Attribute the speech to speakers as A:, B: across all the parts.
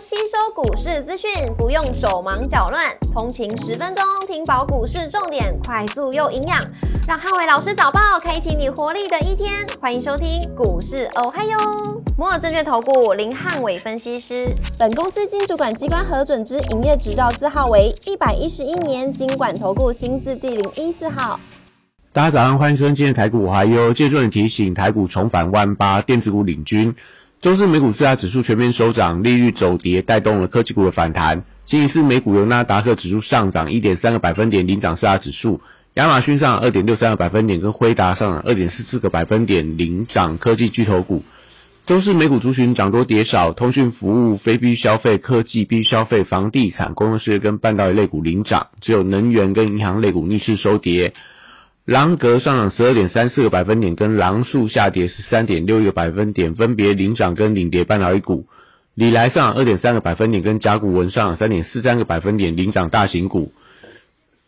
A: 吸收股市资讯，不用手忙脚乱，通勤十分钟听饱股市重点，快速又营养，让汉伟老师早报开启你活力的一天。欢迎收听股市哦嗨哟，摩尔证券投顾林汉伟分析师，本公司经主管机关核准之营业执照字号为一百一十一年经管投顾新字第零一四号。
B: 大家早上，欢迎收听今天台股我还有，借助你提醒，台股重返万八，电子股领军。周四美股四大指数全面收涨，利率走跌带动了科技股的反弹。星期四美股由纳达克指数上涨一点三个百分点领涨四大指数，亚马逊上二点六三个百分点，跟辉达上涨二点四四个百分点领涨科技巨头股。周四美股族群涨多跌少，通讯服务、非必需消费、科技必需消费、房地产、公用事业跟半导体类股领涨，只有能源跟银行类股逆势收跌。狼格上涨十二点三四个百分点，跟狼树下跌十三点六一个百分点，分别领涨跟领跌半导体股。里来上涨二点三个百分点，跟甲骨文上涨三点四三个百分点，领涨大型股。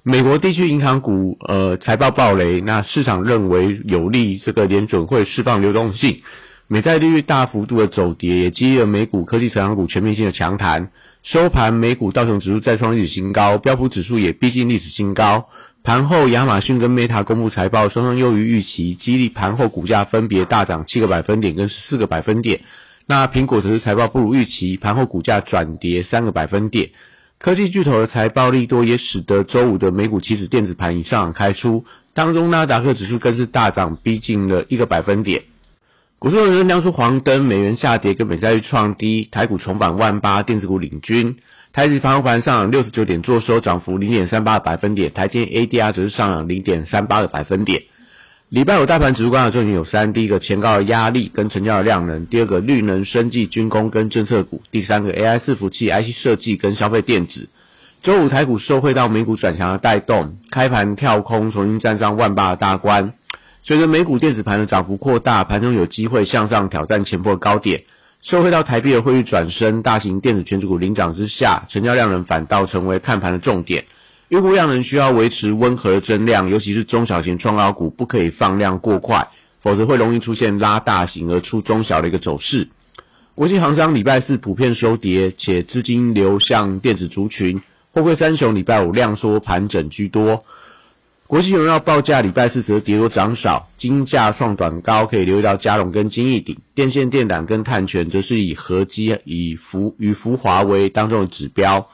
B: 美国地区银行股呃财报暴雷，那市场认为有利这个联准会释放流动性。美债利率大幅度的走跌，也激励了美股科技成长股全面性的强弹。收盘，美股道琼指数再创历史新高，标普指数也逼近历史新高。盘后，亚马逊跟 Meta 公布财报，双双优于预期，激励盘后股价分别大涨七个百分点跟十四个百分点。那苹果则是财报不如预期，盘后股价转跌三个百分点。科技巨头的财报利多，也使得周五的美股期指电子盘以上开出，当中纳达克指数更是大涨，逼近了一个百分点。股市人亮出黄灯，美元下跌跟美债率创低，台股重返万八，电子股领军。台指盘后盘上六十九点，做收涨幅零点三八个百分点。台积 ADR 则是上涨零点三八个百分点。礼拜五大盘指数观察重点有三：第一个前高的压力跟成交的量能；第二个绿能、生技、军工跟政策股；第三个 AI 伺服器、IC 设计跟消费电子。周五台股受惠到美股转强的带动，开盘跳空重新站上万八的大关。随着美股电子盘的涨幅扩大，盘中有机会向上挑战前波高点。受惠到台币的汇率转升，大型电子全指股领涨之下，成交量能反倒成为看盘的重点。预估量能需要维持温和的增量，尤其是中小型创高股不可以放量过快，否则会容易出现拉大型而出中小的一个走势。国际航商礼拜四普遍收跌，且资金流向电子族群。货柜三雄礼拜五量缩盘整居多。国际荣耀报价礼拜四则跌多涨少，金价创短高，可以留意到嘉龙跟金逸鼎，电线电缆跟碳权则是以合基、以福与福华为当中的指标。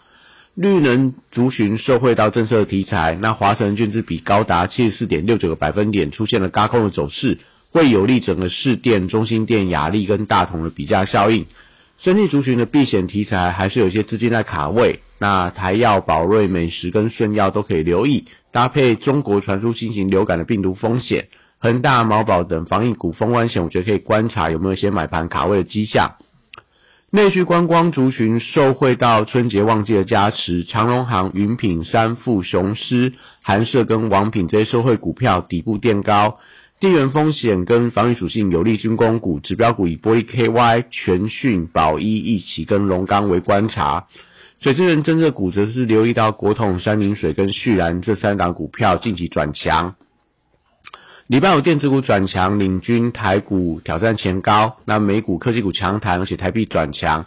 B: 绿能族群受惠到政策题材，那华晨券资比高达七十四点六九个百分点，出现了高空的走势，会有利整个市电、中心电、雅力跟大同的比价效应。生技族群的避险题材还是有些资金在卡位，那台药、宝瑞、美食跟顺药都可以留意。搭配中国传出新型流感的病毒风险，恒大、毛宝等防疫股封关险，我觉得可以观察有没有一些买盘卡位的迹象。内需观光族群受惠到春节旺季的加持，长荣行、云品、三富、雄狮、韩舍跟王品这些受惠股票底部垫高。地缘风险跟防御属性有利军工股，指标股以玻璃 KY、全讯、宝一一起跟龙钢为观察。水资源政策股则是留意到国统、山明水跟旭然这三档股票近期转强。礼拜五电子股转强，领军台股挑战前高。那美股科技股强弹，而且台币转强，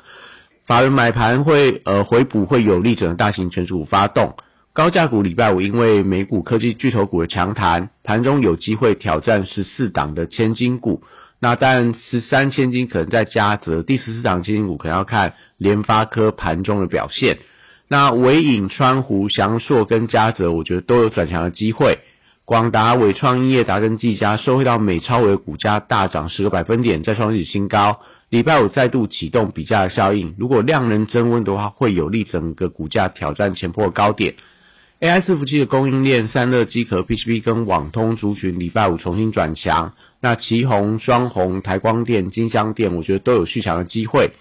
B: 法人买盘会呃回补，会有利整个大型全股发动。高价股礼拜五因为美股科技巨头股的强弹，盘中有机会挑战十四档的千金股。那但十三千金可能在加泽，第十四档千金股可能要看。联发科盘中的表现，那伟影、川湖、翔硕跟嘉泽，我觉得都有转强的机会。广达、伟创、业达跟技嘉，收回到美超伟股价大涨十个百分点，再创历史新高。礼拜五再度启动比价效应，如果量能增温的话，会有利整个股价挑战前破高点。AI 伺服器的供应链，散热机壳、PCB 跟网通族群，礼拜五重新转强。那旗宏、双宏、台光电、金香电，我觉得都有续强的机会。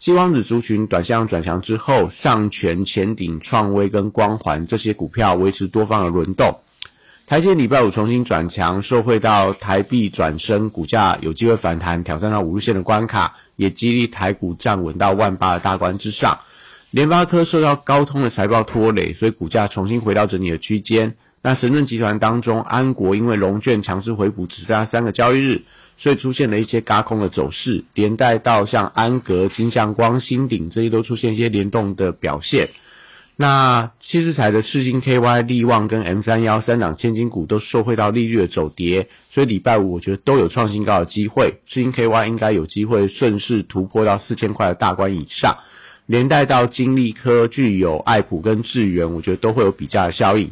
B: 西光子族群短向转强之后，上全、前顶、创威跟光环这些股票维持多方的轮动。台积礼拜五重新转强，受惠到台币转升，股价有机会反弹，挑战到五日线的关卡，也激励台股站稳到万八的大关之上。联发科受到高通的财报拖累，所以股价重新回到整理的区间。那神盾集团当中，安国因为龙券强势回补，只剩下三个交易日。所以出现了一些嘎空的走势，连带到像安格、金相光、新鼎这些都出现一些联动的表现。那七十彩的世星 KY、利旺跟 M 三幺三档千金股都受惠到利率的走跌，所以礼拜五我觉得都有创新高的机会。世星 KY 应该有机会顺势突破到四千块的大关以上，连带到金利科、具有爱普跟智源，我觉得都会有比价的效应。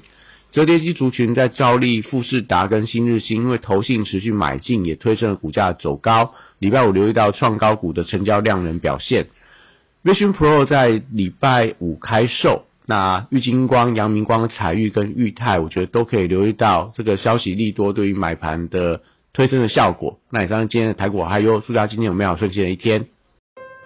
B: 折叠机族群在照例富士达跟新日新，因为投信持续买进，也推升了股价走高。礼拜五留意到创高股的成交量能表现。Vision Pro 在礼拜五开售。那玉金光、阳明光、彩玉跟裕泰，我觉得都可以留意到这个消息利多对于买盘的推升的效果。那以上今天的台股还有，祝大家今天有美好顺心的一天。